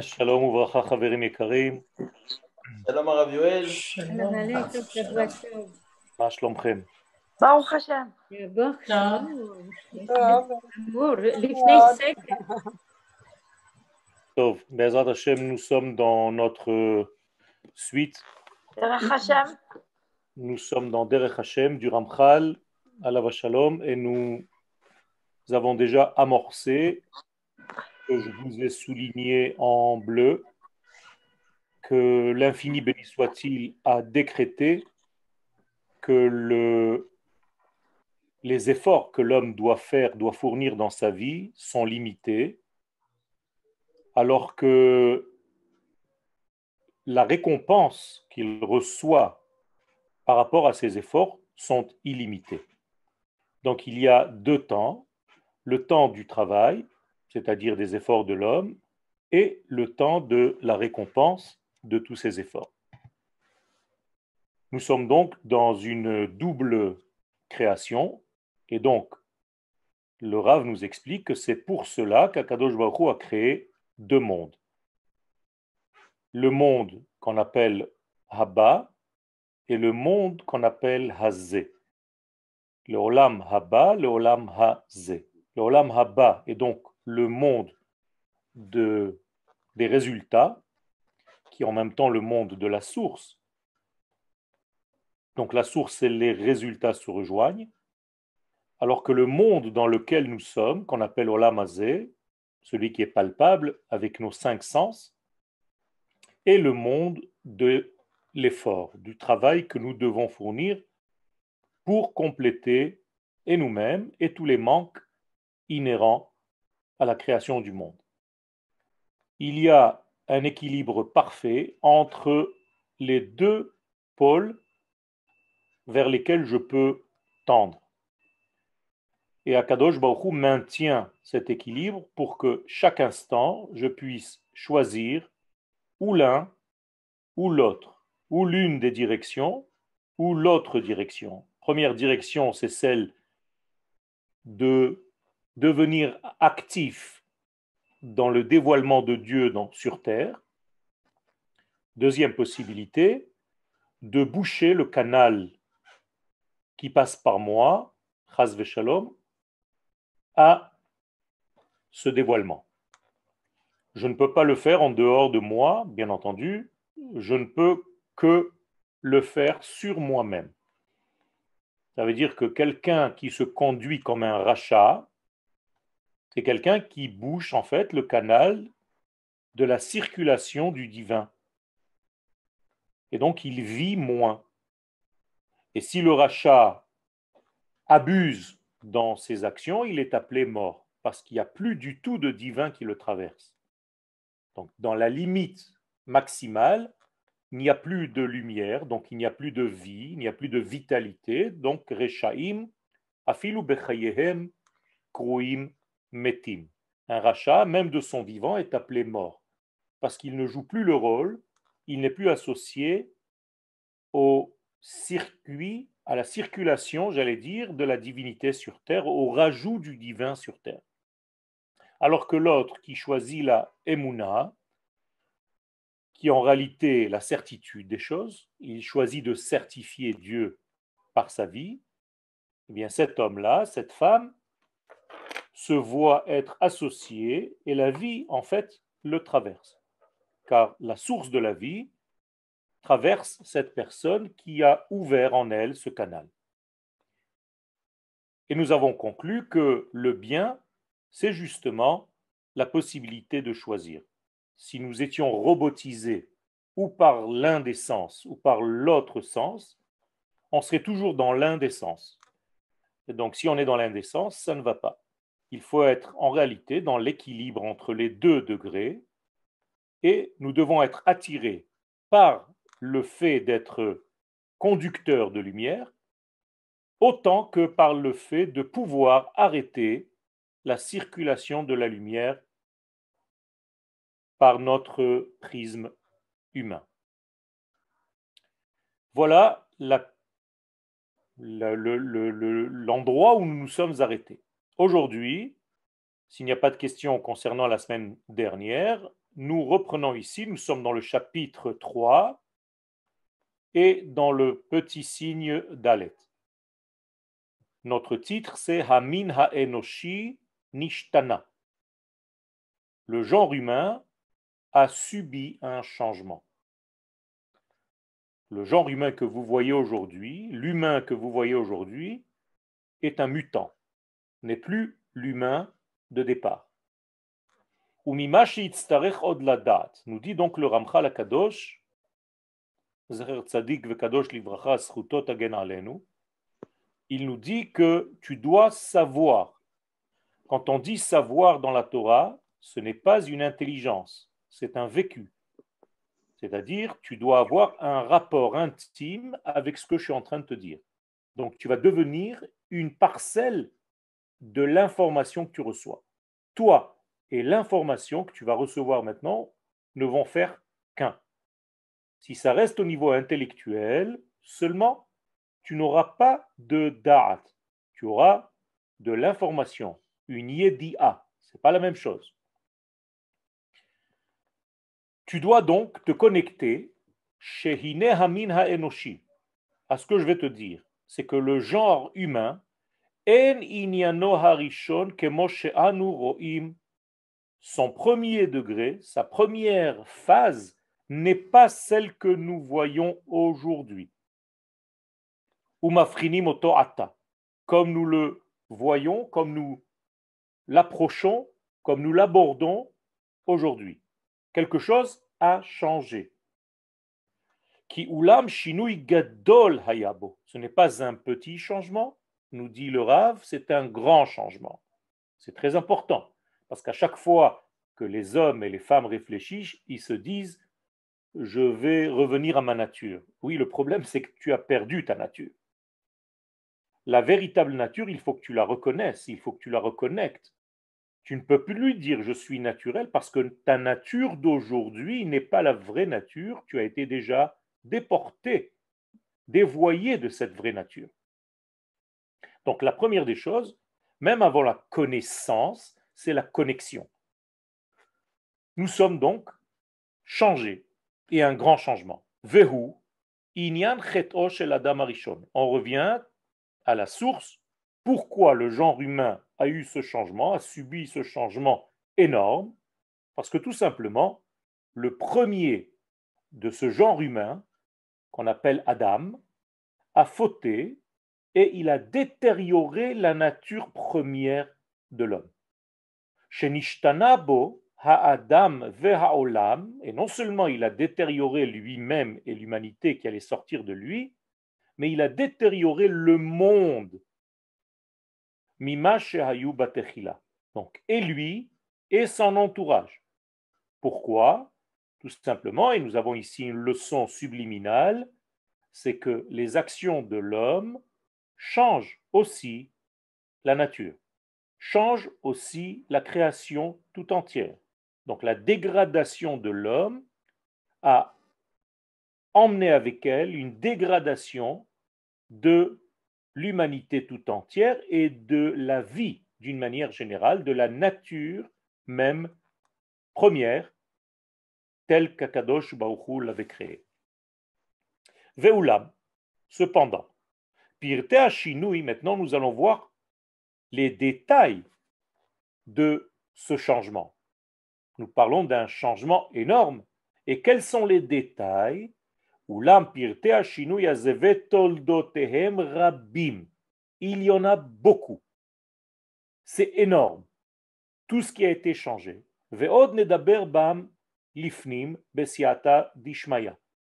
שלום וברכה חברים יקרים, שלום הרב יואל. שלום עליכם, שבוע טוב. מה שלומכם? ברוך השם. ברוך טוב. שלום. אמור, לפני סקר. טוב, בעזרת השם, nous sommes dans notre suite, דרך השם. nous sommes dans Derech Hashem du Ramchal, Alav Shalom, et nous avons déjà amorcé, que je vous ai souligné en bleu, que l'infini béni soit-il a décrété que le, les efforts que l'homme doit faire, doit fournir dans sa vie sont limités, alors que la récompense qu'il reçoit par rapport à ses efforts sont illimités. Donc il y a deux temps, le temps du travail, c'est-à-dire des efforts de l'homme, et le temps de la récompense de tous ses efforts. Nous sommes donc dans une double création, et donc le Rav nous explique que c'est pour cela qu'Akadosh Baruch a créé deux mondes. Le monde qu'on appelle Haba et le monde qu'on appelle Hazé. Le Olam Haba, le Olam Hazé. Le Olam Haba est donc le monde de, des résultats, qui est en même temps le monde de la source. Donc la source et les résultats se rejoignent, alors que le monde dans lequel nous sommes, qu'on appelle Olam Hazé, celui qui est palpable avec nos cinq sens, est le monde de l'effort, du travail que nous devons fournir pour compléter et nous-mêmes et tous les manques inhérents à la création du monde. Il y a un équilibre parfait entre les deux pôles vers lesquels je peux tendre. Et Akadosh Baruch maintient cet équilibre pour que chaque instant je puisse choisir ou l'un ou l'autre, ou l'une des directions ou l'autre direction. Première direction, c'est celle de devenir actif dans le dévoilement de Dieu sur terre. Deuxième possibilité, de boucher le canal qui passe par moi, Chaz Shalom, à ce dévoilement. Je ne peux pas le faire en dehors de moi, bien entendu. Je ne peux que le faire sur moi-même. Ça veut dire que quelqu'un qui se conduit comme un rachat, c'est quelqu'un qui bouche en fait le canal de la circulation du divin. Et donc il vit moins. Et si le rachat abuse dans ses actions, il est appelé mort, parce qu'il n'y a plus du tout de divin qui le traverse. Donc dans la limite maximale, il n'y a plus de lumière, donc il n'y a plus de vie, il n'y a plus de vitalité, donc Rechaim, Afilu Bechayehem, Kruim, Metim. Un rachat, même de son vivant, est appelé mort, parce qu'il ne joue plus le rôle, il n'est plus associé au circuit, à la circulation, j'allais dire, de la divinité sur terre, au rajout du divin sur terre. Alors que l'autre qui choisit la Emouna, qui est en réalité la certitude des choses, il choisit de certifier Dieu par sa vie, eh bien cet homme-là, cette femme, se voit être associé et la vie, en fait, le traverse. Car la source de la vie traverse cette personne qui a ouvert en elle ce canal. Et nous avons conclu que le bien, c'est justement la possibilité de choisir. Si nous étions robotisés ou par l'un des sens ou par l'autre sens, on serait toujours dans l'un des sens. Et donc si on est dans l'un des sens, ça ne va pas il faut être en réalité dans l'équilibre entre les deux degrés et nous devons être attirés par le fait d'être conducteur de lumière autant que par le fait de pouvoir arrêter la circulation de la lumière par notre prisme humain. Voilà l'endroit où nous nous sommes arrêtés. Aujourd'hui, s'il n'y a pas de questions concernant la semaine dernière, nous reprenons ici, nous sommes dans le chapitre 3 et dans le petit signe d'Alet. Notre titre, c'est Hamin Ha'enoshi Nishtana. Le genre humain a subi un changement. Le genre humain que vous voyez aujourd'hui, l'humain que vous voyez aujourd'hui, est un mutant, n'est plus l'humain de départ. Nous dit donc le Ramchal Kadosh, il nous dit que tu dois savoir. Quand on dit savoir dans la Torah, ce n'est pas une intelligence, c'est un vécu. C'est-à-dire, tu dois avoir un rapport intime avec ce que je suis en train de te dire. Donc, tu vas devenir une parcelle de l'information que tu reçois. Toi et l'information que tu vas recevoir maintenant ne vont faire qu'un. Si ça reste au niveau intellectuel seulement, tu n'auras pas de da'at. Tu auras de l'information, une yedi'a. Ce n'est pas la même chose. Tu dois donc te connecter chez Hamin Ha'enoshi à ce que je vais te dire. C'est que le genre humain, En son premier degré, sa première phase, n'est pas celle que nous voyons aujourd'hui. Umafrinim ata, comme nous le voyons, comme nous l'approchons, comme nous l'abordons aujourd'hui quelque chose a changé. Qui ulam shinui gadol hayabo. Ce n'est pas un petit changement, nous dit le Rav, c'est un grand changement. C'est très important, parce qu'à chaque fois que les hommes et les femmes réfléchissent, ils se disent je vais revenir à ma nature. Oui, le problème, c'est que tu as perdu ta nature. La véritable nature, il faut que tu la reconnaisses, il faut que tu la reconnectes. Tu ne peux plus lui dire je suis naturel parce que ta nature d'aujourd'hui n'est pas la vraie nature. Tu as été déjà déporté, dévoyé de cette vraie nature. Donc la première des choses, même avant la connaissance, c'est la connexion. Nous sommes donc changés et un grand changement. Vehu, inyan On revient à la source. Pourquoi le genre humain a eu ce changement, a subi ce changement énorme, parce que tout simplement, le premier de ce genre humain, qu'on appelle Adam, a fauté et il a détérioré la nature première de l'homme. Shenishtanaabo ha-adam ve-ha'olam, et non seulement il a détérioré lui-même et l'humanité qui allait sortir de lui, mais il a détérioré le monde donc, et lui et son entourage. Pourquoi? Tout simplement, et nous avons ici une leçon subliminale, c'est que les actions de l'homme changent aussi la nature, changent aussi la création tout entière. Donc la dégradation de l'homme a emmené avec elle une dégradation de l'humanité tout entière et de la vie d'une manière générale, de la nature même première, telle qu'Akadosh Baruchou l'avait créée. Veulam, cependant, Pirte Ashinui, maintenant nous allons voir les détails de ce changement. Nous parlons d'un changement énorme. Et quels sont les détails il y en a beaucoup. C'est énorme. Tout ce qui a été changé.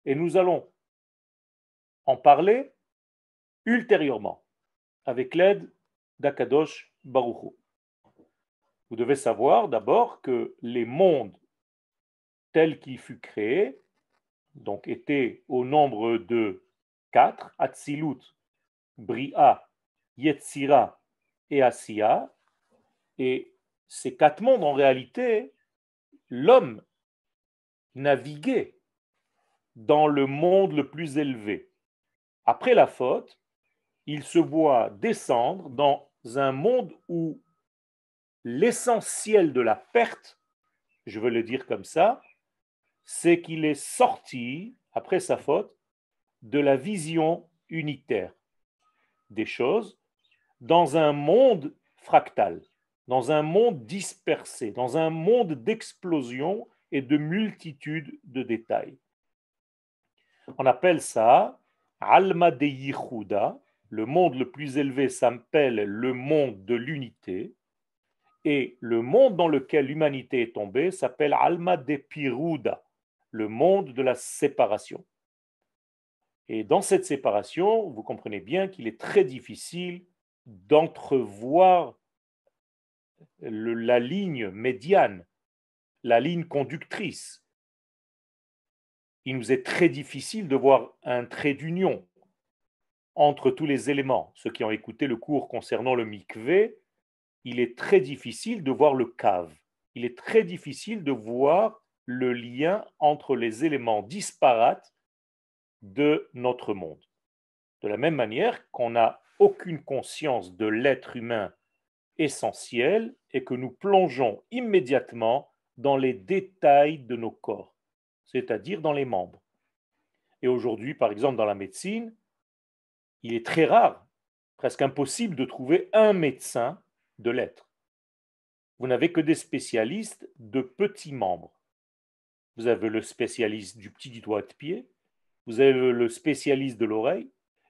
Et nous allons en parler ultérieurement avec l'aide d'Akadosh Baruchu. Vous devez savoir d'abord que les mondes tels qu'ils furent créés donc était au nombre de quatre, Atzilut, Bria, Yetzira et Asiya. Et ces quatre mondes, en réalité, l'homme naviguait dans le monde le plus élevé. Après la faute, il se voit descendre dans un monde où l'essentiel de la perte je veux le dire comme ça, c'est qu'il est sorti, après sa faute, de la vision unitaire des choses dans un monde fractal, dans un monde dispersé, dans un monde d'explosion et de multitude de détails. On appelle ça Alma de le monde le plus élevé s'appelle le monde de l'unité, et le monde dans lequel l'humanité est tombée s'appelle Alma de Piruda, le monde de la séparation. Et dans cette séparation, vous comprenez bien qu'il est très difficile d'entrevoir la ligne médiane, la ligne conductrice. Il nous est très difficile de voir un trait d'union entre tous les éléments. Ceux qui ont écouté le cours concernant le mikvé, il est très difficile de voir le cave. Il est très difficile de voir le lien entre les éléments disparates de notre monde. De la même manière qu'on n'a aucune conscience de l'être humain essentiel et que nous plongeons immédiatement dans les détails de nos corps, c'est-à-dire dans les membres. Et aujourd'hui, par exemple, dans la médecine, il est très rare, presque impossible de trouver un médecin de l'être. Vous n'avez que des spécialistes de petits membres. Vous avez le spécialiste du petit doigt de pied, vous avez le spécialiste de l'oreille,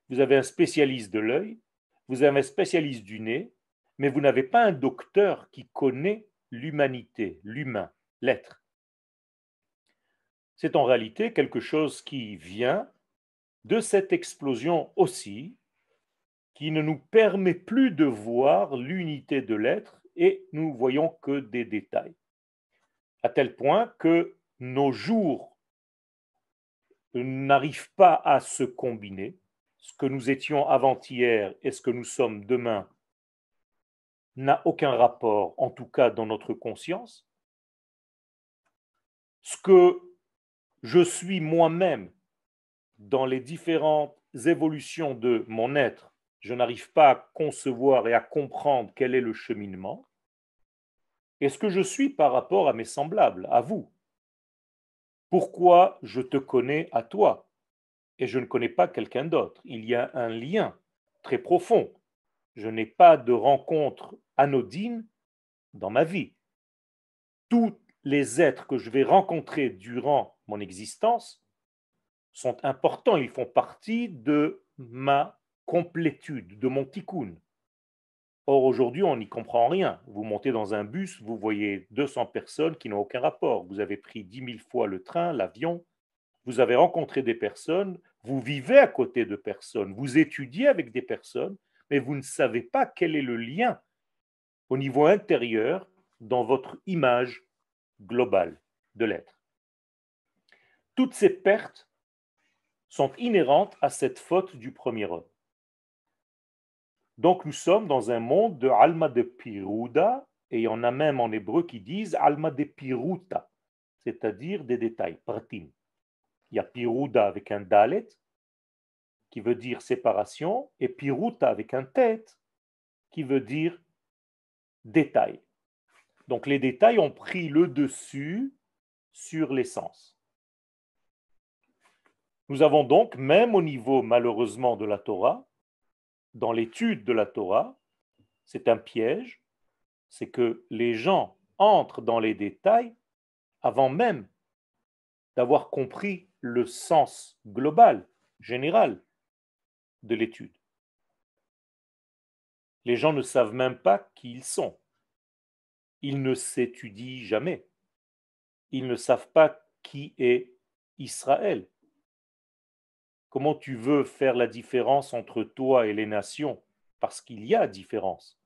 vous avez un spécialiste de l'œil, vous avez un spécialiste du nez, mais vous n'avez pas un docteur qui connaît l'humanité, l'humain, l'être. C'est en réalité quelque chose qui vient de cette explosion aussi, qui ne nous permet plus de voir l'unité de l'être et nous voyons que des détails. À tel point que nos jours n'arrive pas à se combiner. Ce que nous étions avant-hier et ce que nous sommes demain n'a aucun rapport, en tout cas dans notre conscience. Ce que je suis moi-même dans les différentes évolutions de mon être, je n'arrive pas à concevoir et à comprendre quel est le cheminement. Et ce que je suis par rapport à mes semblables, à vous? Pourquoi je te connais à toi et je ne connais pas quelqu'un d'autre? Il y a un lien très profond. Je n'ai pas de rencontre anodine dans ma vie. Tous les êtres que je vais rencontrer durant mon existence sont importants, ils font partie de ma complétude, de mon tikkun. Or, aujourd'hui, on n'y comprend rien. Vous montez dans un bus, vous voyez 200 personnes qui n'ont aucun rapport. Vous avez pris 10 000 fois le train, l'avion, vous avez rencontré des personnes, vous vivez à côté de personnes, vous étudiez avec des personnes, mais vous ne savez pas quel est le lien au niveau intérieur dans votre image globale de l'être. Toutes ces pertes sont inhérentes à cette faute du premier homme. Donc nous sommes dans un monde de Alma de Piruda, et il y en a même en hébreu qui disent Alma de Piruta, c'est-à-dire des détails, pratim. Il y a Piruda avec un dalet, qui veut dire séparation, et Piruta avec un tête, qui veut dire détail. Donc les détails ont pris le dessus sur l'essence. Nous avons donc, même au niveau malheureusement de la Torah, dans l'étude de la Torah, c'est un piège, c'est que les gens entrent dans les détails avant même d'avoir compris le sens global, général de l'étude. Les gens ne savent même pas qui ils sont. Ils ne s'étudient jamais. Ils ne savent pas qui est Israël. Comment tu veux faire la différence entre toi et les nations? Parce qu'il y a différence.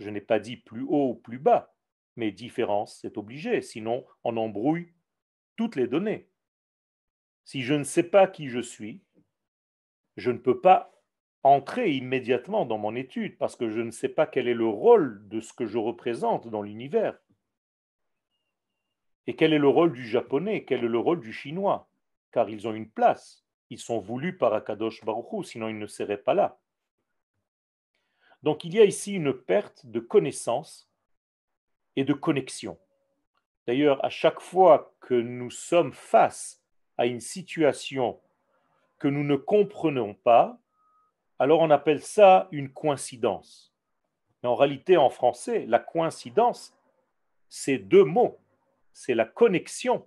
Je n'ai pas dit plus haut ou plus bas, mais différence, c'est obligé, sinon on embrouille toutes les données. Si je ne sais pas qui je suis, je ne peux pas entrer immédiatement dans mon étude parce que je ne sais pas quel est le rôle de ce que je représente dans l'univers. Et quel est le rôle du japonais, quel est le rôle du chinois, car ils ont une place ils sont voulus par Akadosh Baruchou, sinon ils ne seraient pas là. Donc il y a ici une perte de connaissance et de connexion. D'ailleurs, à chaque fois que nous sommes face à une situation que nous ne comprenons pas, alors on appelle ça une coïncidence. Mais en réalité, en français, la coïncidence, c'est deux mots. C'est la connexion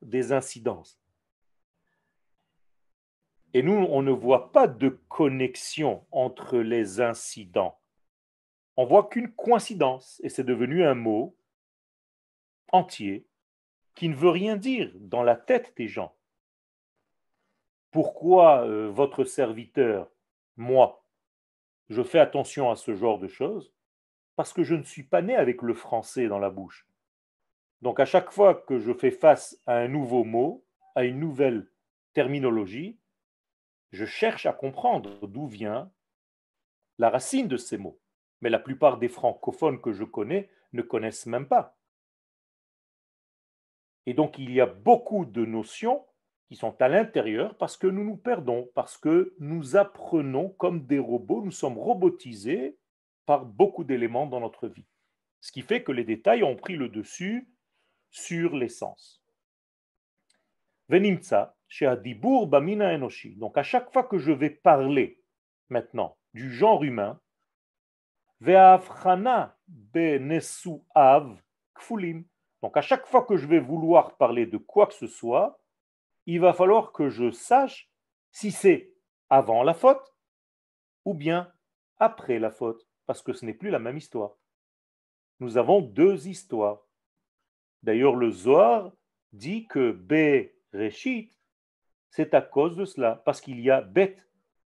des incidences. Et nous, on ne voit pas de connexion entre les incidents. On voit qu'une coïncidence, et c'est devenu un mot entier qui ne veut rien dire dans la tête des gens. Pourquoi euh, votre serviteur, moi, je fais attention à ce genre de choses? Parce que je ne suis pas né avec le français dans la bouche. Donc à chaque fois que je fais face à un nouveau mot, à une nouvelle terminologie, je cherche à comprendre d'où vient la racine de ces mots. Mais la plupart des francophones que je connais ne connaissent même pas. Et donc il y a beaucoup de notions qui sont à l'intérieur parce que nous nous perdons, parce que nous apprenons comme des robots, nous sommes robotisés par beaucoup d'éléments dans notre vie. Ce qui fait que les détails ont pris le dessus sur l'essence. Venimtsa, bamina enoshi. Donc à chaque fois que je vais parler maintenant du genre humain, kfulim. Donc à chaque fois que je vais vouloir parler de quoi que ce soit, il va falloir que je sache si c'est avant la faute ou bien après la faute, parce que ce n'est plus la même histoire. Nous avons deux histoires. D'ailleurs, le Zohar dit que B Reshit, c'est à cause de cela, parce qu'il y a Bet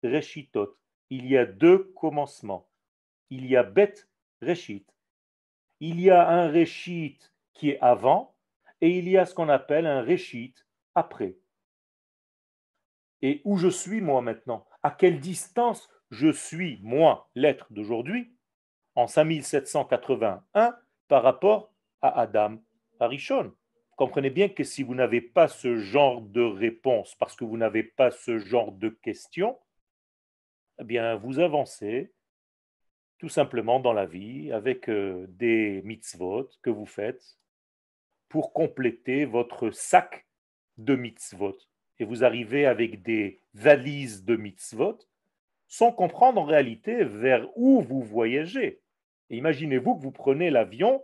Reshitot. Il y a deux commencements. Il y a Bet Reshit. Il y a un Reshit qui est avant et il y a ce qu'on appelle un Reshit après. Et où je suis moi maintenant? À quelle distance je suis, moi, l'être d'aujourd'hui, en 5781, par rapport à Adam Arishon. Comprenez bien que si vous n'avez pas ce genre de réponse, parce que vous n'avez pas ce genre de question, eh bien, vous avancez tout simplement dans la vie avec euh, des mitzvot que vous faites pour compléter votre sac de mitzvot. Et vous arrivez avec des valises de mitzvot sans comprendre en réalité vers où vous voyagez. imaginez-vous que vous prenez l'avion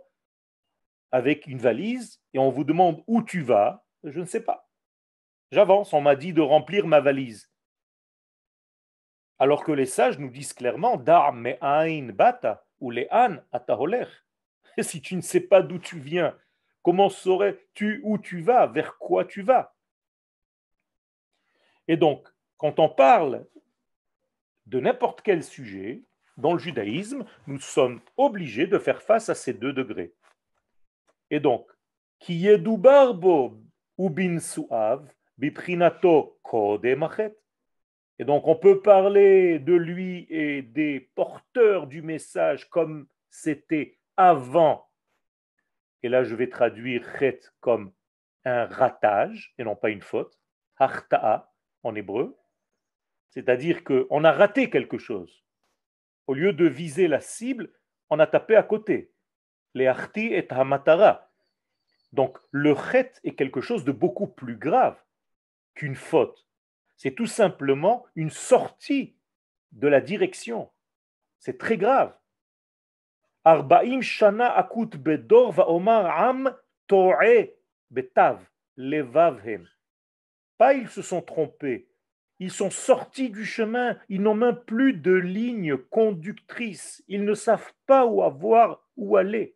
avec une valise et on vous demande où tu vas, je ne sais pas. J'avance, on m'a dit de remplir ma valise. Alors que les sages nous disent clairement Dar bata ou les an ataholer. Si tu ne sais pas d'où tu viens, comment saurais-tu où tu vas, vers quoi tu vas? Et donc, quand on parle de n'importe quel sujet, dans le judaïsme, nous sommes obligés de faire face à ces deux degrés. Et donc, ou bin biprinato. Et donc, on peut parler de lui et des porteurs du message comme c'était avant. Et là, je vais traduire chet comme un ratage et non pas une faute. Harta'a en hébreu. C'est-à-dire qu'on a raté quelque chose. Au lieu de viser la cible, on a tapé à côté les et hamatara. Donc le chet est quelque chose de beaucoup plus grave qu'une faute. C'est tout simplement une sortie de la direction. C'est très grave. Arbaim shana akut bedor va omar am betav levavhem. Pas ils se sont trompés, ils sont sortis du chemin, ils n'ont même plus de ligne conductrice, ils ne savent pas où avoir, où aller.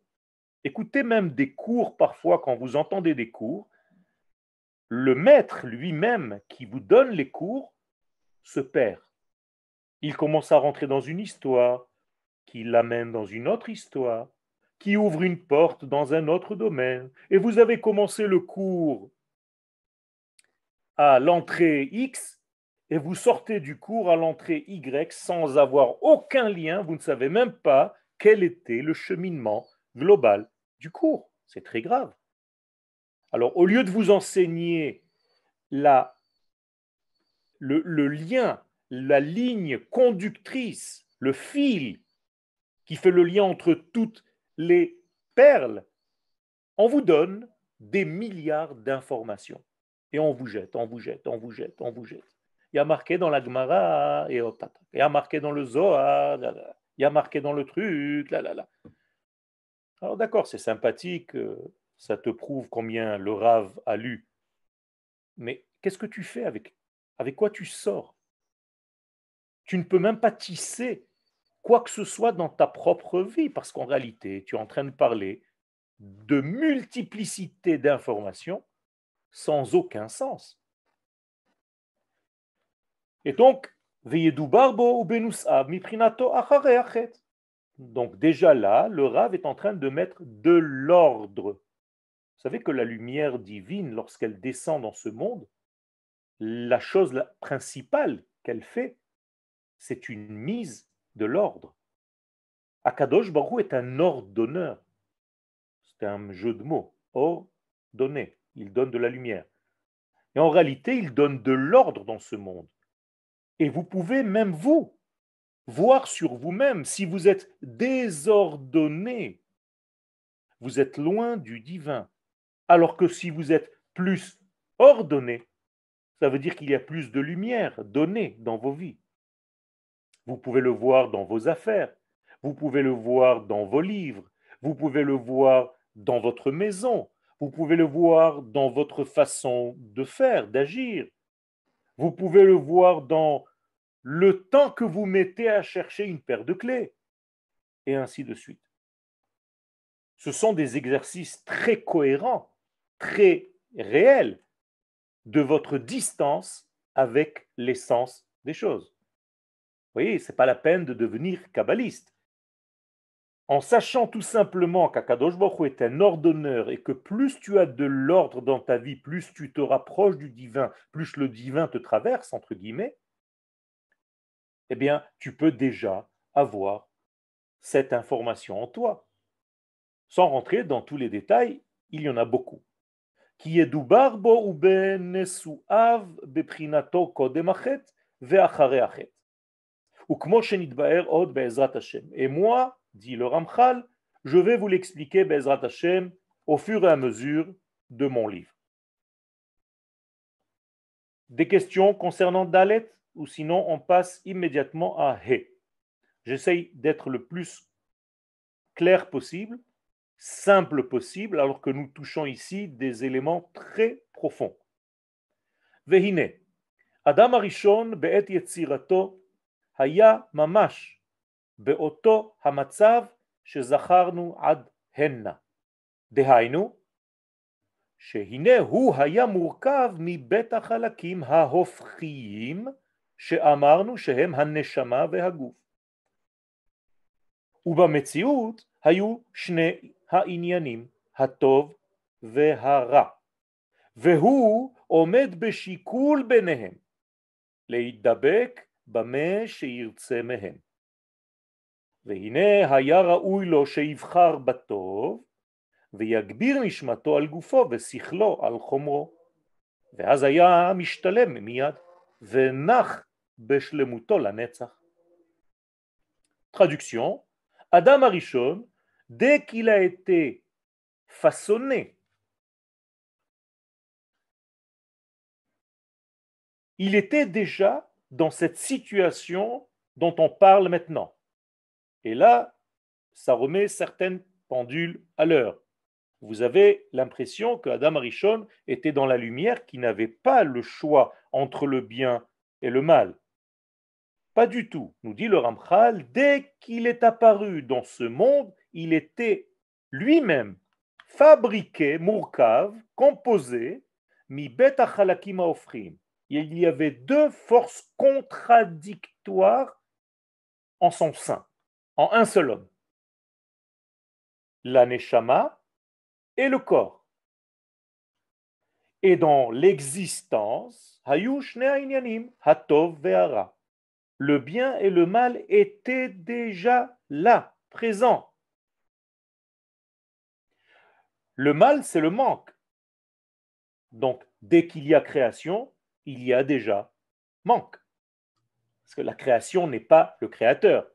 Écoutez même des cours parfois, quand vous entendez des cours, le maître lui-même qui vous donne les cours se perd. Il commence à rentrer dans une histoire, qui l'amène dans une autre histoire, qui ouvre une porte dans un autre domaine. Et vous avez commencé le cours à l'entrée X et vous sortez du cours à l'entrée Y sans avoir aucun lien, vous ne savez même pas quel était le cheminement global du cours. C'est très grave. Alors, au lieu de vous enseigner la, le, lien, la ligne conductrice, le fil qui fait le lien entre toutes les perles, on vous donne des milliards d'informations. Et on vous jette, on vous jette, on vous jette, on vous jette. Il y a marqué dans la Gemara, et il y a marqué dans le Zohar, il y a marqué dans le truc, là, là, là. Alors d'accord, c'est sympathique, euh, ça te prouve combien le Rav a lu. Mais qu'est-ce que tu fais avec Avec quoi tu sors? Tu ne peux même pas tisser quoi que ce soit dans ta propre vie, parce qu'en réalité, tu es en train de parler de multiplicité d'informations sans aucun sens. Et donc, donc déjà là, le Rav est en train de mettre de l'ordre. Vous savez que la lumière divine, lorsqu'elle descend dans ce monde, la chose principale qu'elle fait, c'est une mise de l'ordre. Akadosh Baruch est un ordonneur. C'est un jeu de mots. Ordonné. Il donne de la lumière. Et en réalité, il donne de l'ordre dans ce monde. Et vous pouvez même vous voir sur vous-même si vous êtes désordonné, vous êtes loin du divin. Alors que si vous êtes plus ordonné, ça veut dire qu'il y a plus de lumière donnée dans vos vies. Vous pouvez le voir dans vos affaires, vous pouvez le voir dans vos livres, vous pouvez le voir dans votre maison, vous pouvez le voir dans votre façon de faire, d'agir. Vous pouvez le voir dans le temps que vous mettez à chercher une paire de clés, et ainsi de suite. Ce sont des exercices très cohérents, très réels de votre distance avec l'essence des choses. Vous voyez, ce n'est pas la peine de devenir kabbaliste. En sachant tout simplement qu'Akadosh Baruch est un ordonneur et que plus tu as de l'ordre dans ta vie, plus tu te rapproches du divin, plus le divin te traverse, entre guillemets, eh bien, tu peux déjà avoir cette information en toi. Sans rentrer dans tous les détails, il y en a beaucoup. Qui est ou Et moi, dit le Ramchal, je vais vous l'expliquer, Bezrat Hashem, au fur et à mesure de mon livre. Des questions concernant Dalet? ou sinon on passe immédiatement à He. J'essaye d'être le plus clair possible, simple possible, alors que nous touchons ici des éléments très profonds. Vehine, Adam Arishon be'et yetzirato haya mamash be'oto hamatzav shezacharnu ad henna. דהיינו, שהנה הוא היה מורכב מבית החלקים ההופכיים שאמרנו שהם הנשמה והגוף. ובמציאות היו שני העניינים, הטוב והרע, והוא עומד בשיקול ביניהם, להידבק במה שירצה מהם. והנה היה ראוי לו שיבחר בטוב, ויגביר נשמתו על גופו ושכלו על חומרו, ואז היה משתלם מיד, ונח Traduction Adam Arishon, dès qu'il a été façonné, il était déjà dans cette situation dont on parle maintenant. Et là, ça remet certaines pendules à l'heure. Vous avez l'impression que Adam Arishon était dans la lumière, qui n'avait pas le choix entre le bien et le mal. Pas du tout, nous dit le Ramchal, dès qu'il est apparu dans ce monde, il était lui-même fabriqué, mourkav, composé, mi bet offrim. Il y avait deux forces contradictoires en son sein, en un seul homme. La neshama et le corps. Et dans l'existence, hayush hatov ve'ara le bien et le mal étaient déjà là, présents. Le mal, c'est le manque. Donc, dès qu'il y a création, il y a déjà manque. Parce que la création n'est pas le créateur.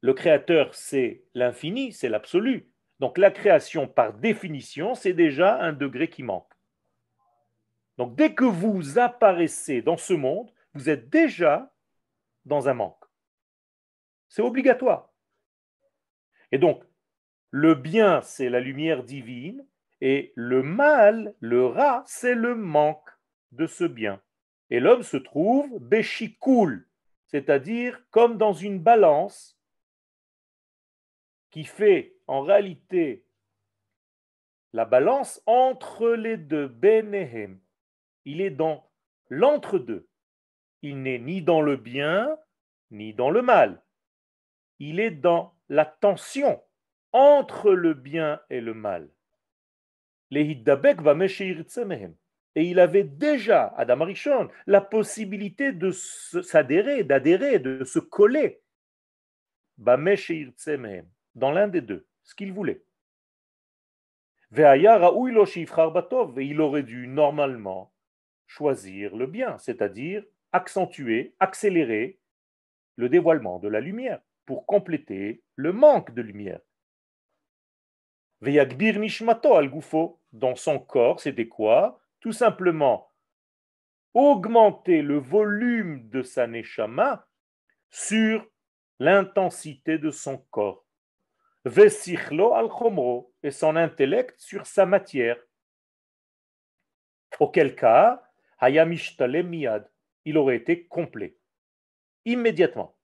Le créateur, c'est l'infini, c'est l'absolu. Donc la création, par définition, c'est déjà un degré qui manque. Donc dès que vous apparaissez dans ce monde, vous êtes déjà dans un manque. C'est obligatoire. Et donc, le bien, c'est la lumière divine, et le mal, le rat, c'est le manque de ce bien. Et l'homme se trouve béchikoul, c'est-à-dire comme dans une balance qui fait en réalité la balance entre les deux, Benehem. Il est dans l'entre-deux. Il n'est ni dans le bien, ni dans le mal. Il est dans la tension entre le bien et le mal. Et il avait déjà, Adam Arishon, la possibilité de s'adhérer, d'adhérer, de se coller dans l'un des deux, ce qu'il voulait. Et il aurait dû normalement choisir le bien, c'est-à-dire accentuer, accélérer le dévoilement de la lumière pour compléter le manque de lumière. Veyagbir nishmato al dans son corps, c'était quoi? Tout simplement augmenter le volume de sa neshama sur l'intensité de son corps. Vesichlo al chomro, et son intellect sur sa matière. Auquel cas, hayamishtale miyad, il aurait été complet, immédiatement.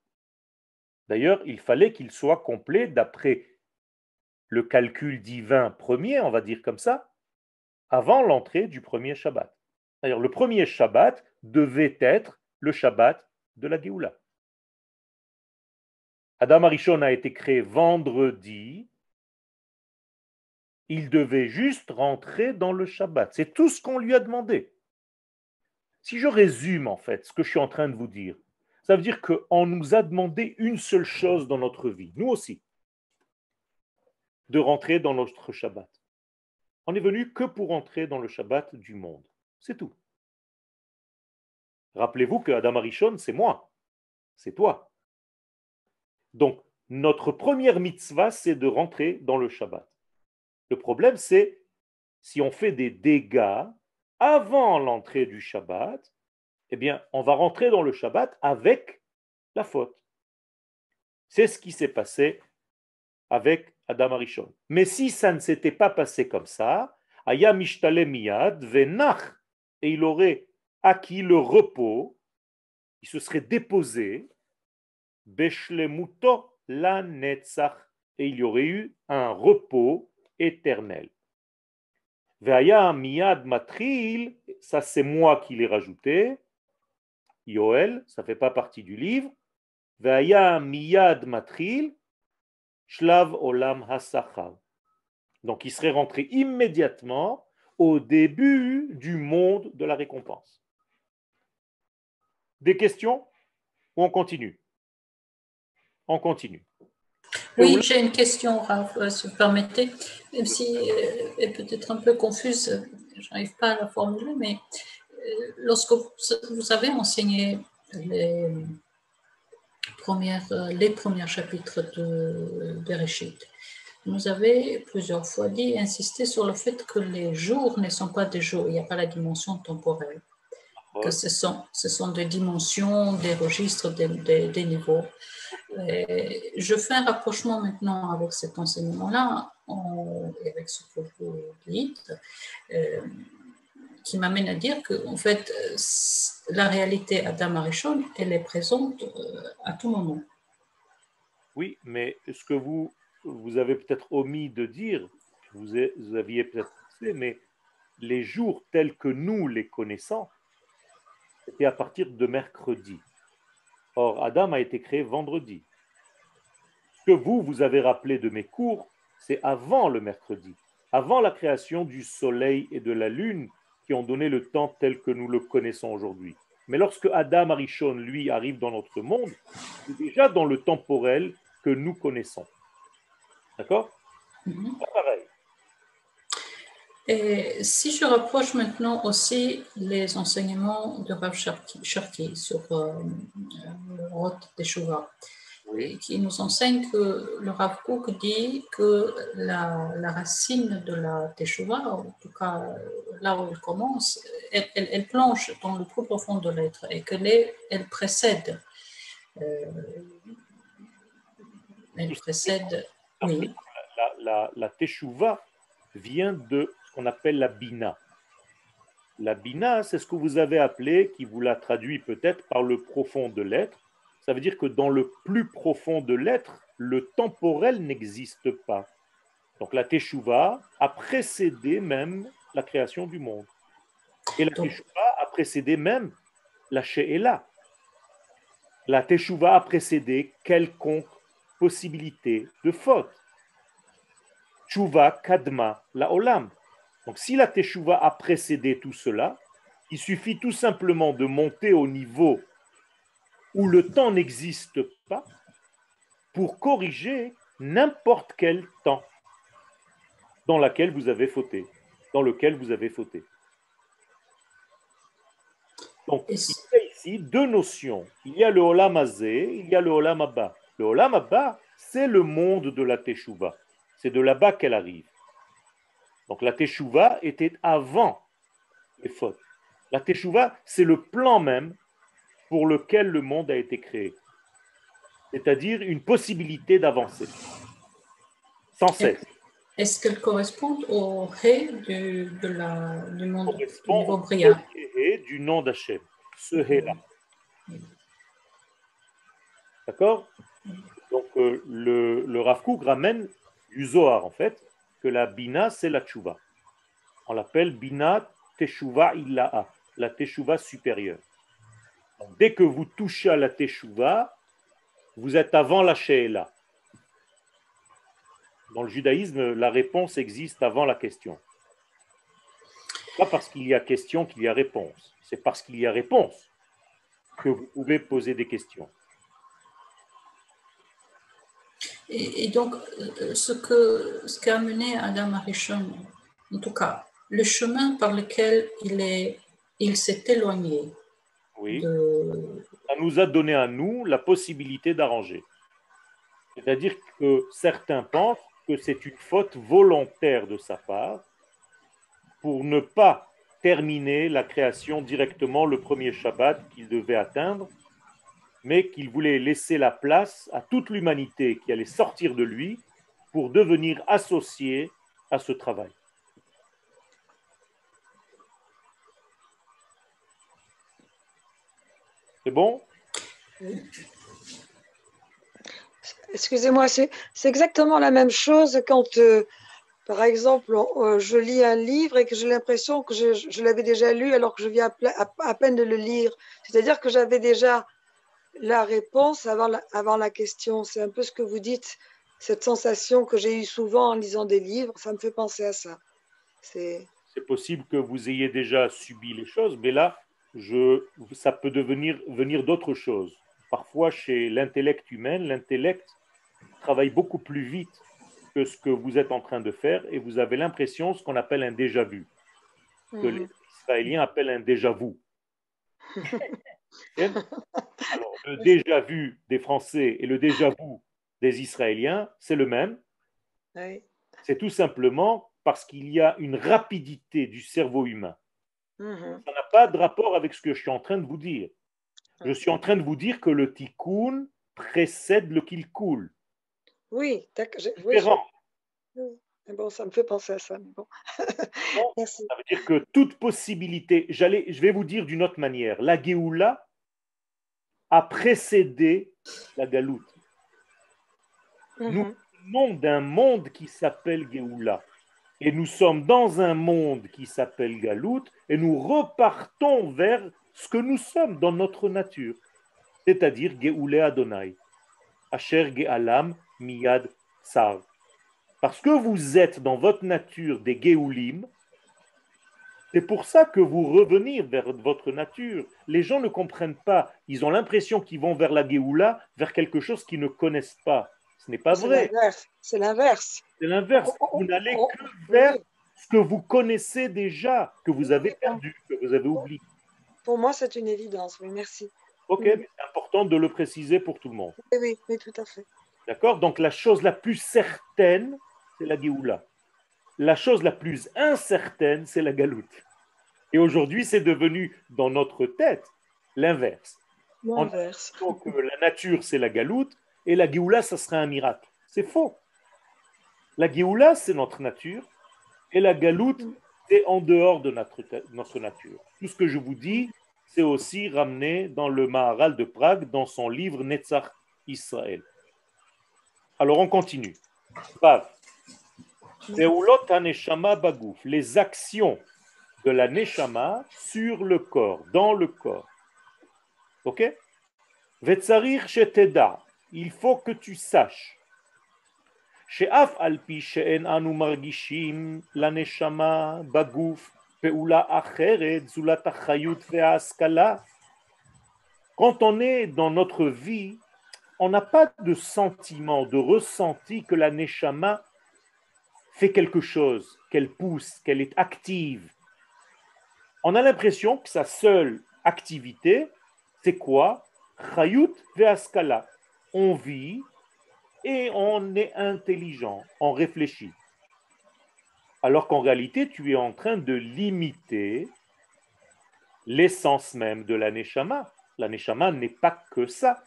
D'ailleurs, il fallait qu'il soit complet d'après le calcul divin premier, on va dire comme ça, avant l'entrée du premier Shabbat. D'ailleurs, le premier Shabbat devait être le Shabbat de la Géoula. Adam Arishon a été créé vendredi. Il devait juste rentrer dans le Shabbat. C'est tout ce qu'on lui a demandé. Si je résume en fait ce que je suis en train de vous dire, ça veut dire qu'on nous a demandé une seule chose dans notre vie, nous aussi de rentrer dans notre Shabbat. On est venu que pour entrer dans le Shabbat du monde. C'est tout. Rappelez-vous que Adam Arishon, c'est moi. C'est toi. Donc, notre première mitzvah, c'est de rentrer dans le Shabbat. Le problème, c'est si on fait des dégâts avant l'entrée du Shabbat, eh bien, on va rentrer dans le Shabbat avec la faute. C'est ce qui s'est passé avec Adam Arishon. Mais si ça ne s'était pas passé comme ça, Aya Miyad Venach, et il aurait acquis le repos, il se serait déposé, Beshlemuto la Netzach, et il y aurait eu un repos éternel. Veaya Miyad Matril, ça c'est moi qui l'ai rajouté, Yoel, ça ne fait pas partie du livre. Veaya Miyad Matril, Shlav Olam Hasachar. Donc il serait rentré immédiatement au début du monde de la récompense. Des questions ou on continue? On continue. Oui, j'ai une question, Raph, euh, si vous permettez, même si euh, elle est peut-être un peu confuse, je n'arrive pas à la formuler, mais euh, lorsque vous avez enseigné les, euh, les premiers chapitres de Bereshit, nous avez plusieurs fois dit, insisté sur le fait que les jours ne sont pas des jours, il n'y a pas la dimension temporelle, que ce sont, ce sont des dimensions, des registres, des, niveaux. Je fais un rapprochement maintenant avec cet enseignement-là, avec ce vous dites. Euh, qui m'amène à dire que, en fait, euh, la réalité Adam Arishon, elle est présente euh, à tout moment. Oui, mais ce que vous, vous avez peut-être omis de dire, vous, aviez peut-être fait, mais les jours tels que nous les connaissons, c'était à partir de mercredi. Or, Adam a été créé vendredi. Ce que vous, vous avez rappelé de mes cours, c'est avant le mercredi, avant la création du soleil et de la lune qui ont donné le temps tel que nous le connaissons aujourd'hui. Mais lorsque Adam Arishon, lui, arrive dans notre monde, c'est déjà dans le temporel que nous connaissons. D'accord? Mhm. Pareil. Et si je rapproche maintenant aussi les enseignements de Rav Cherki sur euh, le Roth des qui nous enseigne que le Rav Kook dit que la, la, racine de la Teshuvah, en tout cas là où elle commence, elle, elle, plonge dans le plus profond de l'être et qu'elle elle précède. Euh, elle précède. Oui. La, la, la Teshuvah vient de qu'on appelle la Bina. La Bina, c'est ce que vous avez appelé, qui vous l'a traduit peut-être par le profond de l'être ça veut dire que dans le plus profond de l'être, le temporel n'existe pas. Donc la Teshuvah a précédé même la création du monde. Et la Teshuvah a précédé même la She'ela. La Teshuvah a précédé quelconque possibilité de faute. Tshuva Kadma, la Olam. Donc si la Teshuvah a précédé tout cela, il suffit tout simplement de monter au niveau où le temps n'existe pas pour corriger n'importe quel temps dans lequel vous avez fauté, dans lequel vous avez fauté. Donc, il y a ici deux notions. Il y a le Olam Azé, il y a le Olam Abba. Le Olam Abba, c'est le monde de la Teshuvah. C'est de là-bas qu'elle arrive. Donc la Teshuvah était avant les fautes. La Teshuvah, c'est le plan même pour lequel le monde a été créé. C'est-à-dire une possibilité d'avancer. Sans cesse. Est-ce qu'elle correspond au Hé du, de la, du monde du niveau du nom d'Hachem. Ce Hé-là. D'accord? Donc euh, le, le Rav ramène du Zohar, en fait, la Bina, c'est la Tchouva. On l'appelle Bina Teshuva Illaha, la Teshuva supérieure. Dès que vous touchez à la Teshuvah, vous êtes avant la She'ela. Dans le judaïsme, la réponse existe avant la question. Pas parce qu'il y a question qu'il y a réponse. C'est parce qu'il y a réponse que vous pouvez poser des questions. Et, donc, euh, ce que ce qu'a amené Adam Arishon, en tout cas, le chemin par lequel il est, il s'est éloigné oui. Ça nous a donné à nous la possibilité d'arranger. C'est-à-dire que certains pensent que c'est une faute volontaire de sa part pour ne pas terminer la création directement le premier Shabbat qu'il devait atteindre, mais qu'il voulait laisser la place à toute l'humanité qui allait sortir de lui pour devenir associé à ce travail. C'est bon? Excusez-moi, c'est exactement la même chose quand, euh, par exemple, euh, je lis un livre et que j'ai l'impression que je, l'avais déjà lu alors que je viens à, peine de le lire. C'est-à-dire que j'avais déjà la réponse avant la, avant la question. C'est un peu ce que vous dites, cette sensation que j'ai eue souvent en lisant des livres. Ça me fait penser à ça. C'est possible que vous ayez déjà subi les choses, mais là, je, ça peut devenir venir d'autres choses. Parfois, chez l'intellect humain, l'intellect travaille beaucoup plus vite que ce que vous êtes en train de faire et vous avez l'impression ce qu'on appelle un déjà-vu, que mhm. les Israéliens appellent un déjà-vu. le déjà-vu des Français et le déjà-vu des Israéliens, c'est le même. C'est tout simplement parce qu'il y a une rapidité du cerveau humain Mhm. Ça n'a pas de rapport avec ce que je suis en train de vous dire. Je suis en train de vous dire que le tikkun précède le qu'il coule. Oui, d'accord. Bon, ça me fait penser à ça. Bon. Ça veut dire que toute possibilité, je vais vous dire d'une autre manière, la Géoula a précédé la Galoute. Nous mhm. venons d'un monde qui s'appelle Géoula. Et nous sommes dans un monde qui s'appelle Galout et nous repartons vers ce que nous sommes dans notre nature, c'est-à-dire Geoule Adonai, Asher Gealam Miyad Sar. Parce que vous êtes dans votre nature des Geoulim, c'est pour ça que vous revenez vers votre nature. Les gens ne comprennent pas. Ils ont l'impression qu'ils vont vers la Géoula, vers quelque chose qu'ils ne connaissent pas. Ce n'est pas vrai. C'est l'inverse. C'est l'inverse. Oh, oh, oh, vous n'allez que vers ce que vous connaissez déjà, que vous avez perdu, que vous avez oublié. Pour moi, c'est une évidence. Oui, merci. Ok, mais c'est important de le préciser pour tout le monde. Oui, oui, oui, tout à fait. D'accord? Donc la chose la plus certaine, c'est la Géoula. La chose la plus incertaine, c'est la galoute. Et aujourd'hui, c'est devenu dans notre tête l'inverse. L'inverse. Donc la nature, c'est la galoute, et la Géoula, ça serait un miracle. C'est faux. La Géoula, c'est notre nature, et la galoute, c'est en dehors de notre, notre nature. Tout ce que je vous dis, c'est aussi ramené dans le Maharal de Prague, dans son livre Netzach Israël. Alors on continue. Vav Zeulot haneshama bagouf, les actions de la neshama sur le corps, dans le corps. Ok Vetzarir sheteda, il faut que tu saches. שאף על פי שאין אנו מרגישים לנשמה בגוף פעולה אחרת זולת החיות וההשכלה. Quand on est dans notre vie, on n'a pas de sentiment, de ressenti que la neshama fait quelque chose, qu'elle pousse, qu'elle est active. On a l'impression que sa seule activité, c'est quoi? Chayut ve'askala. On vit et on est intelligent, on réfléchit. Alors qu'en réalité, tu es en train de limiter l'essence même de l'aneshama. L'aneshama n'est pas que ça.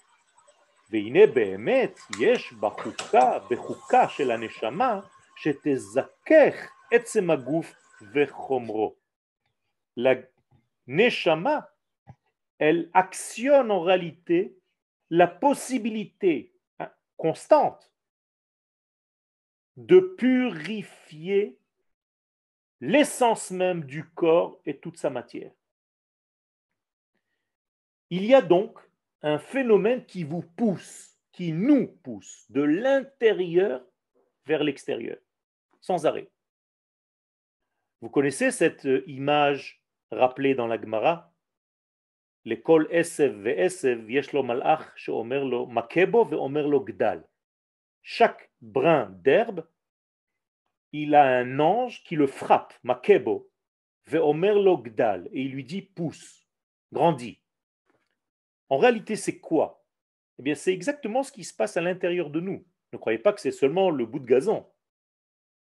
Veine behemet, yesh, bechuka, chez l'aneshama, שתזכך עצם הגוף וחומרו. La neshama, elle actionne en réalité la possibilité hein, constante de purifier l'essence même du corps et toute sa matière. Il y a donc un phénomène qui vous pousse, qui nous pousse de l'intérieur vers l'extérieur, sans arrêt. Vous connaissez cette euh, image rappelée dans la Gemara? L'école yeshlo malach lo makebo lo gdal. Chaque brin d'herbe, il a un ange qui le frappe, makebo, ve'omer lo gdal, et il lui dit pousse, grandis. En réalité, c'est quoi? Eh bien, c'est exactement ce qui se passe à l'intérieur de nous. Ne croyez pas que c'est seulement le bout de gazon.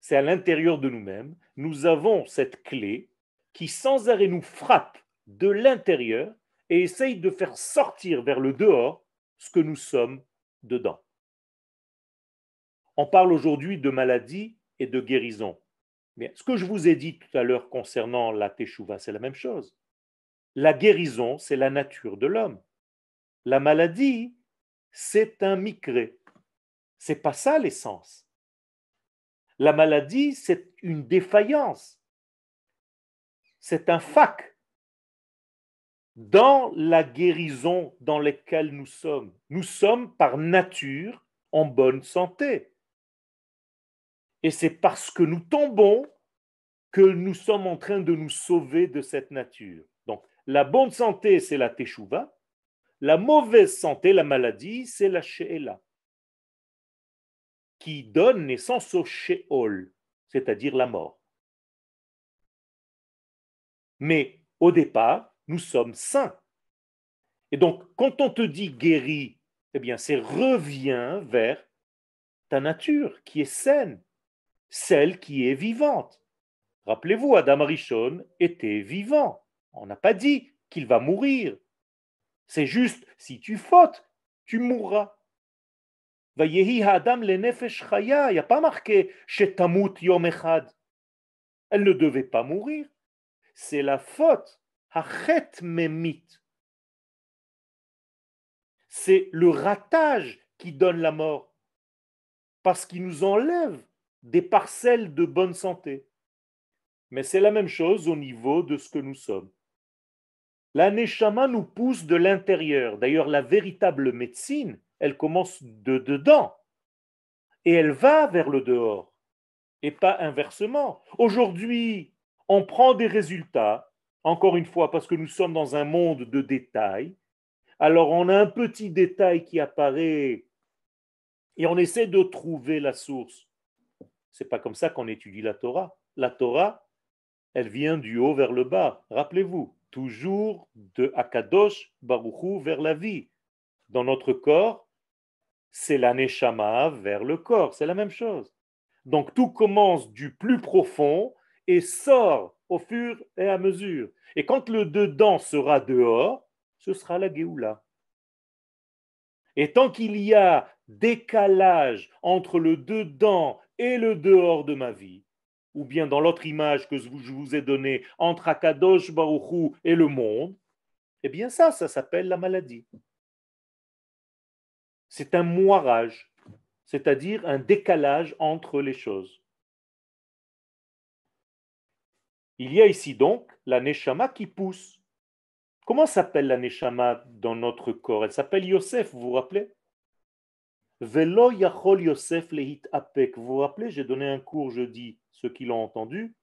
C'est à l'intérieur de nous-mêmes. Nous avons cette clé qui sans arrêt nous frappe de l'intérieur et essaye de faire sortir vers le dehors ce que nous sommes dedans. On parle aujourd'hui de maladie et de guérison. Ce que je vous ai dit tout à l'heure concernant la teshuva, c'est la même chose. La guérison, c'est la nature de l'homme. La maladie, c'est un micré. C'est pas ça l'essence. La maladie, c'est une défaillance. C'est un fac dans la guérison dans laquelle nous sommes. Nous sommes par nature en bonne santé. Et c'est parce que nous tombons que nous sommes en train de nous sauver de cette nature. Donc, la bonne santé, c'est la teshuva. La mauvaise santé, la maladie, c'est la she'ela, qui donne naissance au she'ol, c'est-à-dire la mort. Mais au départ, nous sommes saints. Et donc, quand on te dit guéri, eh bien, c'est reviens vers ta nature qui est saine, celle qui est vivante. Rappelez-vous, Adam Arishon était vivant. On n'a pas dit qu'il va mourir. C'est juste, si tu fautes, tu mourras. Il n'y a pas marqué. Elle ne devait pas mourir. C'est la faute. C'est le ratage qui donne la mort. Parce qu'il nous enlève des parcelles de bonne santé. Mais c'est la même chose au niveau de ce que nous sommes. La neshama nous pousse de l'intérieur. D'ailleurs, la véritable médecine, elle commence de dedans. Et elle va vers le dehors. Et pas inversement. Aujourd'hui, on prend des résultats, encore une fois, parce que nous sommes dans un monde de détails. Alors, on a un petit détail qui apparaît et on essaie de trouver la source. C'est pas comme ça qu'on étudie la Torah. La Torah, elle vient du haut vers le bas. Rappelez-vous, toujours de Akadosh Baruchou vers la vie. Dans notre corps, c'est la Neshama vers le corps, c'est la même chose. Donc tout commence du plus profond et sort au fur et à mesure. Et quand le dedans sera dehors, ce sera la Géoula. Et tant qu'il y a décalage entre le dedans et le dehors de ma vie, ou bien dans l'autre image que je vous ai donnée, entre Akadosh Baruchou et le monde, eh bien ça, ça s'appelle la maladie. C'est un moirage, c'est-à-dire un décalage entre les choses. Il y a ici donc la neshama qui pousse. Comment s'appelle la neshama dans notre corps? Elle s'appelle Yosef, vous vous rappelez? Velo yachol Yosef lehit apek. Vous vous rappelez, j'ai donné un cours jeudi, ceux qui l'ont entendu.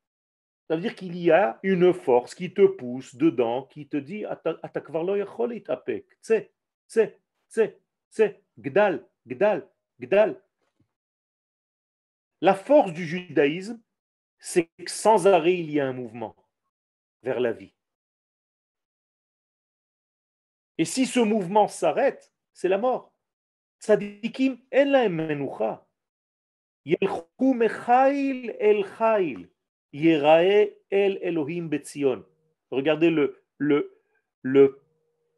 Ça veut dire qu'il y a une force qui te pousse dedans, qui te dit Atakvarlo yachol lehit apek. C'est, c'est, c'est, c'est, Gdal, Gdal, Gdal. La force du judaïsme, c'est que sans arrêt, il y a un mouvement vers la vie. Et si ce mouvement s'arrête, c'est la mort. Menucha. Regardez le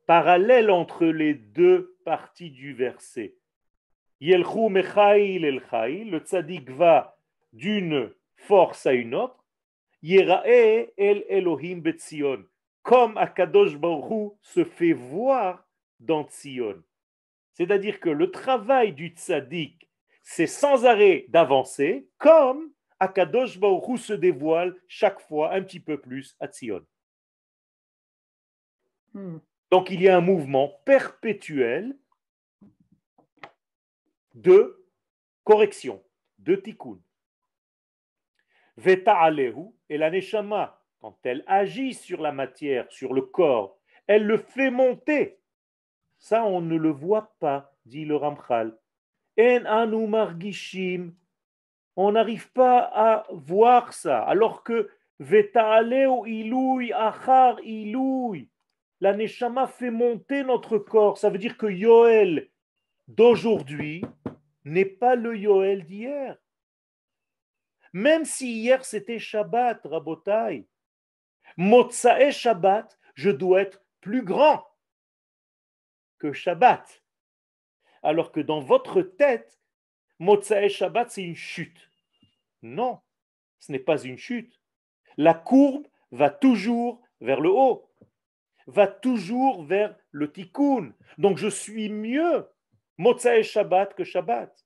parallèle entre les deux parties du verset. Yelchou le tzaddik va d'une force à une autre. Yerae el Elohim betzion, comme Akadosh Baruch se fait voir dans Tzion. C'est-à-dire que le travail du tzaddik, c'est sans arrêt d'avancer, comme Akadosh Baruch se dévoile chaque fois un petit peu plus à Tzion. Hmm. Donc il y a un mouvement perpétuel de correction, de tikkun. Veta alehu, et la neshama, quand elle agit sur la matière, sur le corps, elle le fait monter ça, on ne le voit pas, dit le Ramchal. En anu margishim. On n'arrive pas à voir ça, alors que Vetaaleu ilouy achar ilouy. La Neshama fait monter notre corps. Ça veut dire que Yoel d'aujourd'hui n'est pas le Yoel d'hier. Même si hier c'était Shabbat, Rabotai. Motsae Shabbat, je dois être plus grand que Shabbat. Alors que dans votre tête, Motsae Shabbat, c'est une chute. Non, ce n'est pas une chute. La courbe va toujours vers le haut, va toujours vers le tikkun. Donc je suis mieux Motsae Shabbat que Shabbat.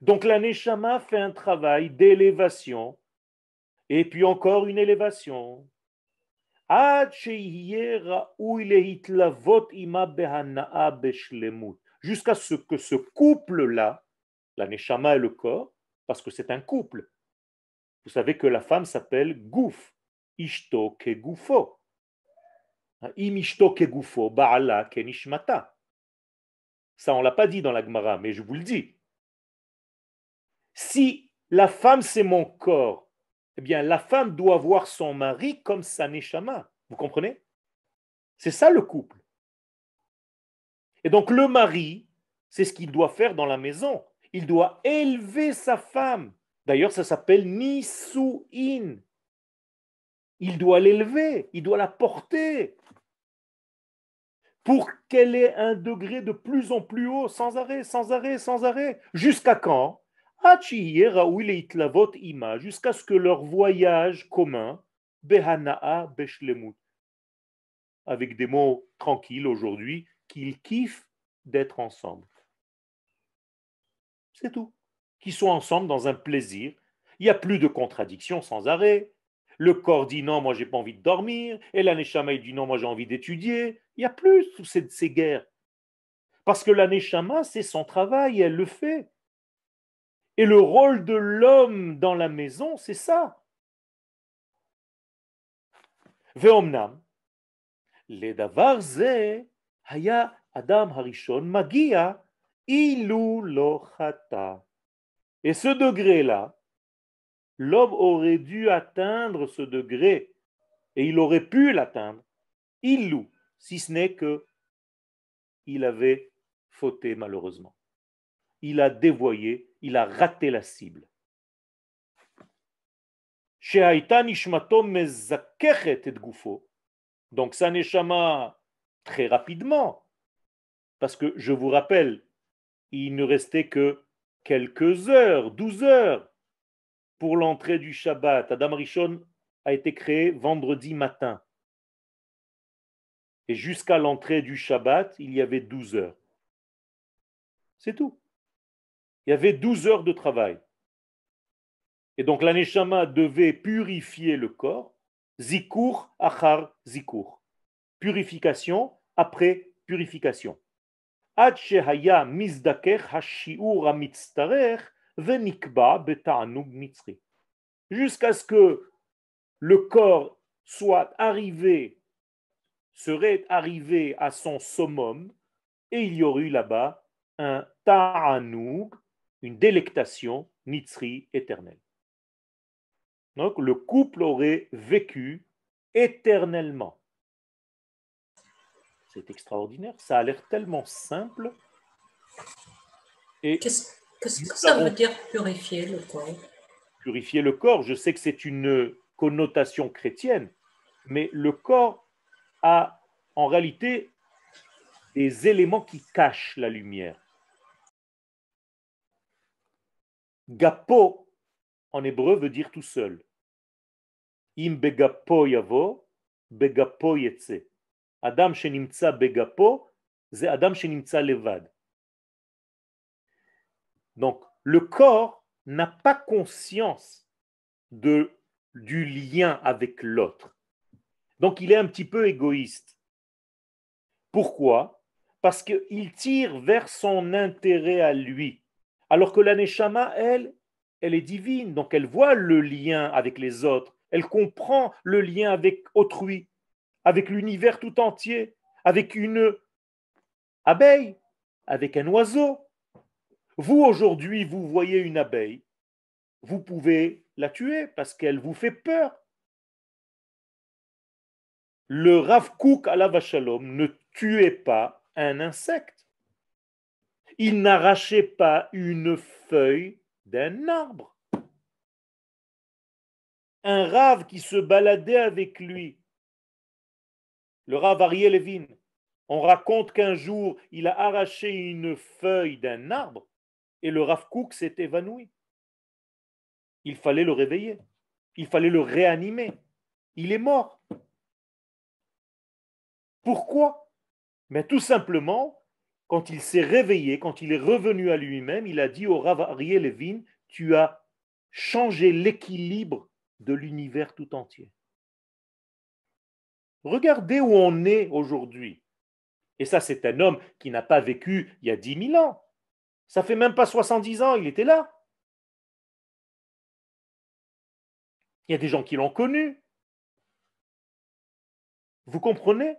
Donc la Neshama fait un travail d'élévation, et puis encore une élévation, jusqu'à ce que ce couple-là, la neshama et le corps, parce que c'est un couple, vous savez que la femme s'appelle Gouf, Ishto Ça, on ne l'a pas dit dans la Gemara, mais je vous le dis. Si la femme, c'est mon corps, eh bien, la femme doit voir son mari comme sa neshama. Vous comprenez? C'est ça le couple. Et donc, le mari, c'est ce qu'il doit faire dans la maison. Il doit élever sa femme. D'ailleurs, ça s'appelle nisuin. Il doit l'élever, il doit la porter pour qu'elle ait un degré de plus en plus haut, sans arrêt, sans arrêt, sans arrêt. Jusqu'à quand? Jusqu'à ce que leur voyage commun, Behanaa Beshlemut, avec des mots tranquilles aujourd'hui, qu'ils kiffent d'être ensemble. C'est tout. Qu'ils soient ensemble dans un plaisir. Il n'y a plus de contradictions sans arrêt. Le corps dit non, moi j'ai pas envie de dormir. Et l'aneshama dit non, moi j'ai envie d'étudier. Il n'y a plus toutes ces, guerres. Parce que l'aneshama, c'est son travail, elle le fait. Et le rôle de l'homme dans la maison, c'est ça. Et ce degré-là, l'homme aurait dû atteindre ce degré Et il aurait pu l'atteindre, il loue, si ce n'est que il avait fauté malheureusement. Il a dévoyé, il a raté la cible. Donc sa neshama très rapidement, parce que je vous rappelle, il ne restait que quelques heures, douze heures pour l'entrée du Shabbat. Adam Rishon a été créé vendredi matin. Et jusqu'à l'entrée du Shabbat, il y avait 12 heures. C'est tout. Il y avait 12 heures de travail. Et donc l'aneshama devait purifier le corps, zikur achar zikur. Purification après purification. Jusqu'à ce que le corps soit arrivé serait arrivé à son summum et il y aurait là-bas un ta'anoug, une délectation nitzri éternelle. Donc le couple aurait vécu éternellement. C'est extraordinaire, ça a l'air tellement simple. Qu'est-ce que ça veut dire purifier le corps Purifier le corps, je sais que c'est une connotation chrétienne, mais le corps a en réalité des éléments qui cachent la lumière. Gapo, en hébreu, veut dire tout seul. Im begapo yavo, begapo yetse. Adam shenimtsa begapo, c'est Adam shenimtsa levad. Donc, le corps n'a pas conscience du lien avec l'autre. Donc il est un petit peu égoïste. Pourquoi? Parce qu'il tire vers son intérêt à lui. Alors que l'aneshama, elle, elle est divine, donc elle voit le lien avec les autres, elle comprend le lien avec autrui, avec l'univers tout entier, avec une abeille, avec un oiseau. Vous, aujourd'hui, vous voyez une abeille, vous pouvez la tuer parce qu'elle vous fait peur le Rav Kook à la Vachalom ne tuait pas un insecte. Il n'arrachait pas une feuille d'un arbre. Un Rav qui se baladait avec lui, le Rav Ariel Levin, on raconte qu'un jour, il a arraché une feuille d'un arbre et le Rav Kook s'est évanoui. Il fallait le réveiller. Il fallait le réanimer. Il est mort. Pourquoi? Mais tout simplement, quand il s'est réveillé, quand il est revenu à lui-même, il a dit au Rav Ariel Levin, tu as changé l'équilibre de l'univers tout entier. Regardez où on est aujourd'hui. Et ça, c'est un homme qui n'a pas vécu il y a dix mille ans. Ça fait même pas 70 ans, il était là. Il y a des gens qui l'ont connu. Vous comprenez?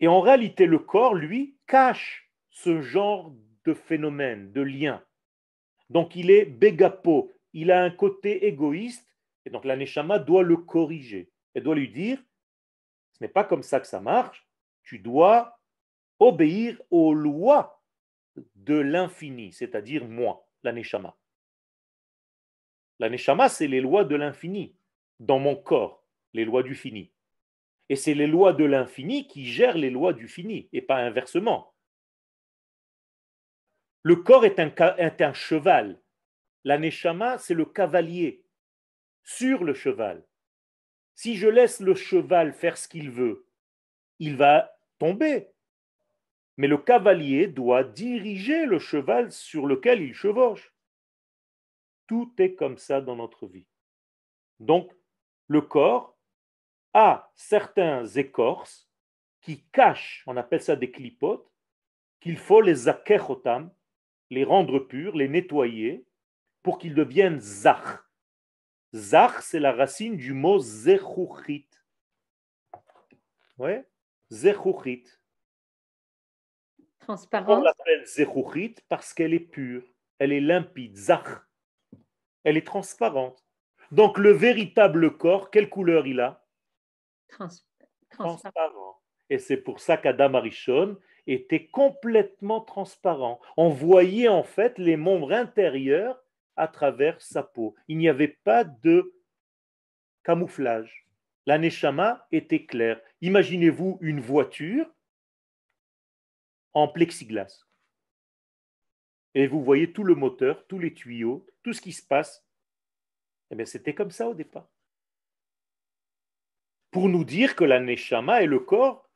Et en réalité, le corps, lui, cache ce genre de phénomène, de lien. Donc il est bégapo, il a un côté égoïste, et donc la neshama doit le corriger. Elle doit lui dire, ce n'est pas comme ça que ça marche, tu dois obéir aux lois de l'infini, c'est-à-dire moi, la neshama. La neshama, c'est les lois de l'infini dans mon corps, les lois du fini. Et c'est les lois de l'infini qui gèrent les lois du fini, et pas inversement. Le corps est un, cheval. La c'est le cavalier sur le cheval. Si je laisse le cheval faire ce qu'il veut, il va tomber. Mais le cavalier doit diriger le cheval sur lequel il chevauche. Tout est comme ça dans notre vie. Donc, le corps à certains écorces qui cachent, on appelle ça des clipotes, qu'il faut les akechotam, les rendre purs, les nettoyer, pour qu'ils deviennent zach. Zach, c'est la racine du mot zechuchit. Ouais, zechuchit. On l'appelle zechuchit parce qu'elle est pure, elle est limpide, zach. Elle est transparente. Donc le véritable corps, quelle couleur il a? Transparent. Et c'est pour ça qu'Adam Arishon était complètement transparent. On voyait en fait les membres intérieurs à travers sa peau. Il n'y avait pas de camouflage. La neshama était claire. Imaginez-vous une voiture en plexiglas. Et vous voyez tout le moteur, tous les tuyaux, tout ce qui se passe. Eh bien, c'était comme ça au départ. Pour nous dire que la neshama et le corps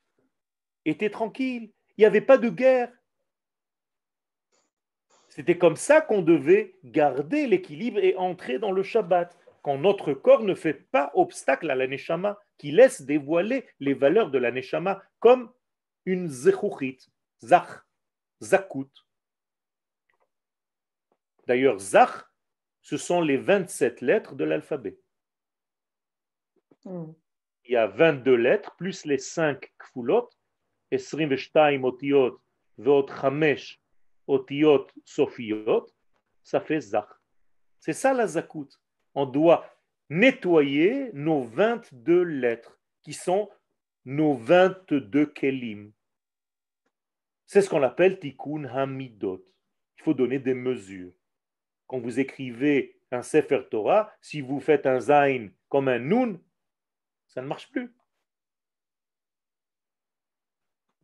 étaient tranquilles. Il n'y avait pas de guerre. C'était comme ça qu'on devait garder l'équilibre et entrer dans le Shabbat, quand notre corps ne fait pas obstacle à la Neshama, qui laisse dévoiler les valeurs de la Neshama comme une zechuchit, zach, zakut. D'ailleurs, zach, ce sont les 27 lettres de l'alphabet. Hmm. Il y a 22 lettres, plus les 5 kfulot, 22 otiot, veot chamesh otiot sofiot, ça fait zach. C'est ça la zakout. On doit nettoyer nos 22 lettres, qui sont nos 22 kelim. C'est ce qu'on appelle tikkun hamidot. Il faut donner des mesures. Quand vous écrivez un Sefer Torah, si vous faites un Zain comme un Nun, ça ne marche plus.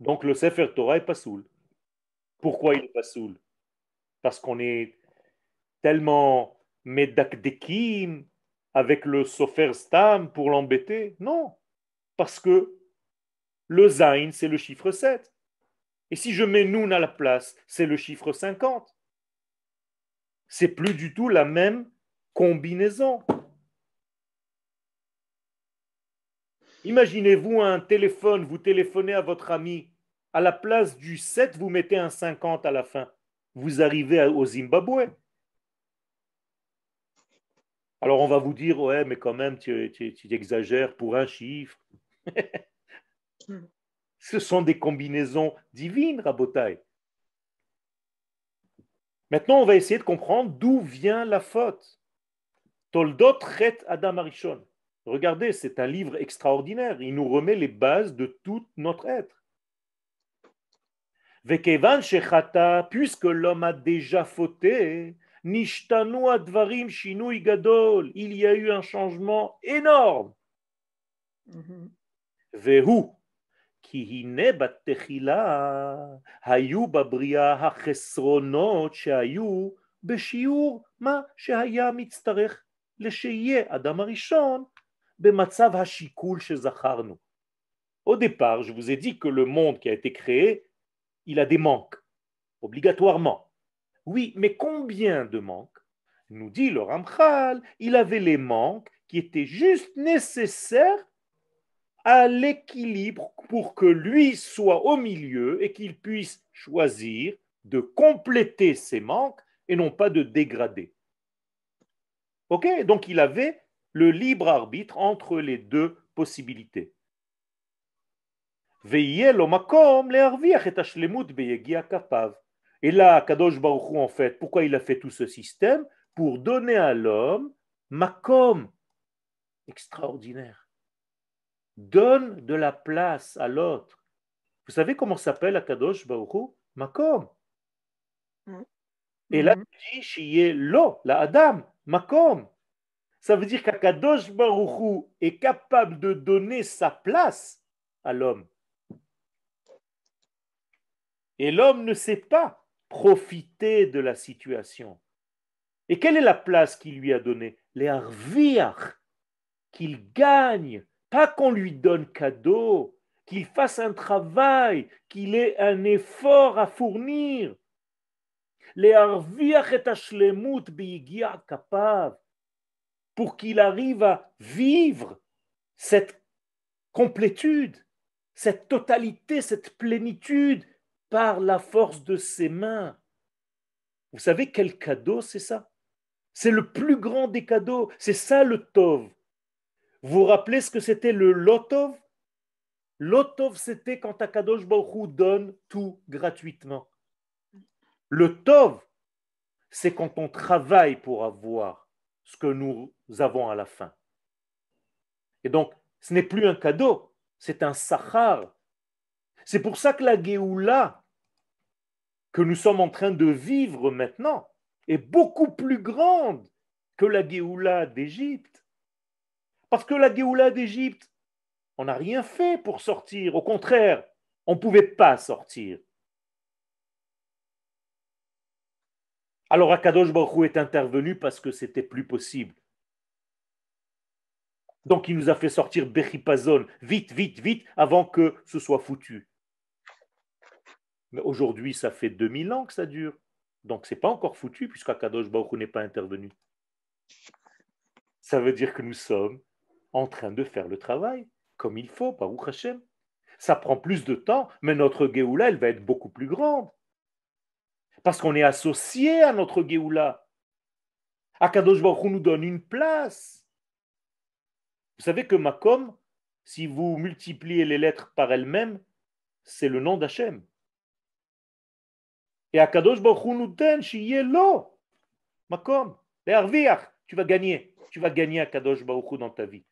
Donc le Sefer Torah est pas soul. Pourquoi il n'est pas soul Parce qu'on est tellement medakdekim avec le Sofer Stam pour l'embêter? Non. Parce que le Zain, c'est le chiffre 7. Et si je mets Nun à la place, c'est le chiffre 50. C'est plus du tout la même combinaison. Imaginez-vous un téléphone, vous téléphonez à votre ami à la place du 7, vous mettez un 50 à la fin. Vous arrivez au Zimbabwe. Alors on va vous dire, ouais, mais quand même, tu, exagères pour un chiffre. Ce sont des combinaisons divines, Rabotai. Maintenant, on va essayer de comprendre d'où vient la faute. Toldot Chet Adam Arishon. Regardez, c'est un livre extraordinaire. Il nous remet les bases de tout notre être puisque l'homme a déjà fauté, nishtanu advarim shinui gadol, il y a eu un changement énorme. Vehu, כי הנה בתחילה היו בבריאה החסרונות שהיו בשיעור מה שהיה מצטרך לשיהיה אדם הראשון במצב השיקול שזכרנו. Au départ, je vous ai dit que le monde qui a été créé il a des manques, obligatoirement. Oui, mais combien de manques Nous dit le Ramchal, il avait les manques qui étaient juste nécessaires à l'équilibre pour que lui soit au milieu et qu'il puisse choisir de compléter ses manques et non pas de dégrader. Ok Donc il avait le libre arbitre entre les deux possibilités. Et là, Kadosh Baruch en fait, pourquoi il a fait tout ce système? Pour donner à l'homme makom, extraordinaire. Donne de la place à l'autre. Vous savez comment s'appelle Akadosh Baruch Makom. Et là, il dit lo, la Adam, makom. Ça veut dire qu'Akadosh Baruch est capable de donner sa place à l'homme. Et l'homme ne sait pas profiter de la situation. Et quelle est la place qu'il lui a donnée? Les arviach, qu'il gagne, pas qu'on lui donne cadeau, qu'il fasse un travail, qu'il ait un effort à fournir. Pour qu'il arrive à vivre cette complétude, cette totalité, cette plénitude par la force de ses mains. Vous savez quel cadeau c'est ça? C'est le plus grand des cadeaux. C'est ça le Tov. Vous vous rappelez ce que c'était le Lotov? Lotov, c'était quand Akadosh Baruch donne tout gratuitement. Le Tov, c'est quand on travaille pour avoir ce que nous avons à la fin. Et donc, Ce n'est plus un cadeau, c'est un sachar. C'est pour ça que la Géoula que nous sommes en train de vivre maintenant est beaucoup plus grande que la Géoula d'Égypte. Parce que la Géoula d'Égypte, on n'a rien fait pour sortir. Au contraire, on ne pouvait pas sortir. Alors Akadosh Baruch est intervenu parce que c'était plus possible. Donc il nous a fait sortir Bechipazon vite, vite, vite, avant que ce soit foutu. Mais aujourd'hui, ça fait 2000 ans que ça dure. Donc c'est pas encore foutu puisqu'Akadosh Baruch n'est pas intervenu. Ça veut dire que nous sommes en train de faire le travail comme il faut, Baruch Hashem. Ça prend plus de temps, mais notre Géoula, elle va être beaucoup plus grande. Parce qu'on est associé à notre Géoula. Akadosh Baruch nous donne une place. Vous savez que Makom, si vous multipliez les lettres par elles-mêmes, c'est le nom d'Hachem. Et Akadosh Baruch nous donne lo. Makom, tu vas gagner. Tu vas gagner Akadosh Baruch dans ta vie.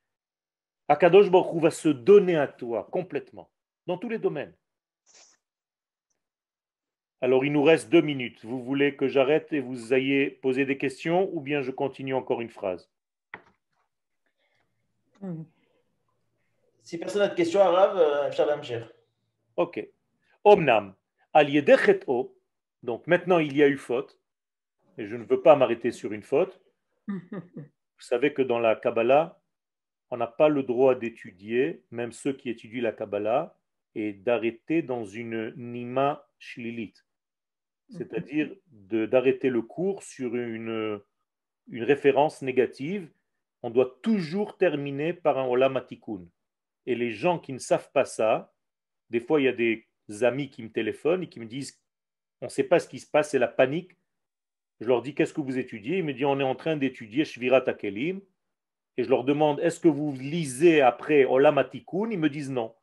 Akadosh Baruch va se donner à toi complètement, dans tous les domaines. Alors il nous reste deux minutes. Vous voulez que j'arrête et vous ayez posé des questions ou bien je continue encore une phrase? Si personne n'a de questions, Arabe, Shalom Cher. Ok. Omnam, o. Donc maintenant il y a eu faute, et je ne veux pas m'arrêter sur une faute. Vous savez que dans la Kabbalah, on n'a pas le droit d'étudier, même ceux qui étudient la Kabbalah, et d'arrêter dans une nima shlilit, c'est-à-dire d'arrêter le cours sur une, une référence négative. On doit toujours terminer par un olamatikun. Et les gens qui ne savent pas ça, des fois il y a des amis qui me téléphonent et qui me disent on ne sait pas ce qui se passe, c'est la panique. Je leur dis qu'est-ce que vous étudiez? Ils me disent on est en train d'étudier Shvirat Akelim et je leur demande est-ce que vous lisez après Olamatikun Ils me disent non.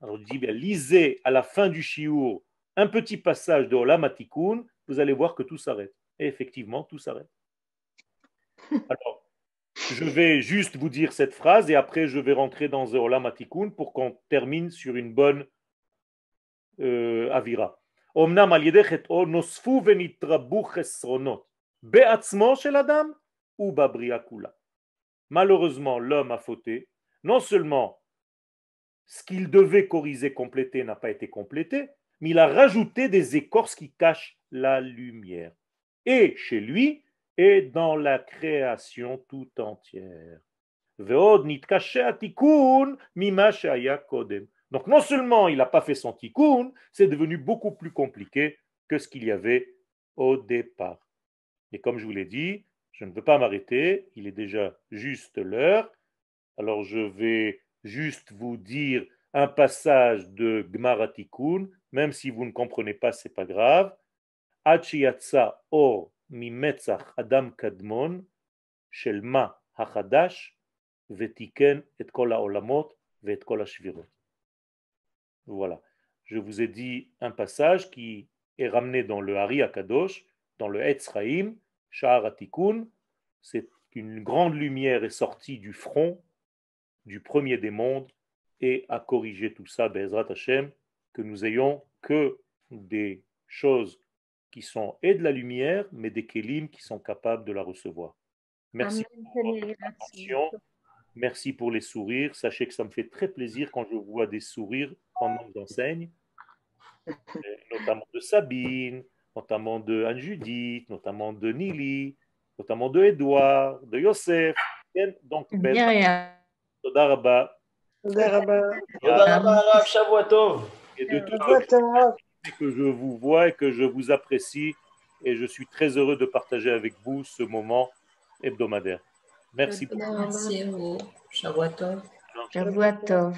Alors je dis bien, lisez à la fin du shiur un petit passage de Olamatikun, vous allez voir que tout s'arrête. Et effectivement, tout s'arrête. Alors, je vais juste vous dire cette phrase et après je vais rentrer dans Olamatikun pour qu'on termine sur une bonne euh, avira. אמנם על ידי חטאו נוספו ונתרבו חסרונות בעצמו של אדם ובבריאה כולה. Malheureusement, l'homme a fauté. Non seulement ce qu'il devait corriger, compléter n'a pas été complété, mais il a rajouté des écorces qui cachent la lumière. Et chez lui, et dans la création tout entière. Donc non seulement il n'a pas fait son tikkun, c'est devenu beaucoup plus compliqué que ce qu'il y avait au départ. Et comme je vous l'ai dit, je ne veux pas m'arrêter, il est déjà juste l'heure. Alors je vais juste vous dire un passage de Gmaratikun, même si vous ne comprenez pas, c'est pas grave. Or adam kadmon shelma hachadash vetiken et kol haolamot. Voilà. Je vous ai dit un passage qui est ramené dans le Hari Akadosh, dans le Etzraim, c'est qu'une grande lumière est sortie du front du premier des mondes et a corrigé tout ça, Bezrat Hashem, que nous ayons que des choses qui sont et de la lumière, mais des kélim qui sont capables de la recevoir. Merci pour votre attention. Merci pour les sourires. Sachez que ça me fait très plaisir quand je vois des sourires pendant que j'enseigne, notamment de Sabine, notamment de Anne-Judith, notamment de Nili, notamment de Edouard, de Yosef. Donc, ben, Toda Rabba. Toda Rabba. Et de tout que je vous vois et que je vous apprécie et je suis très heureux de partager avec vous ce moment hebdomadaire. Merci beaucoup. Merci à vous. Shavuatov. Shavuatov.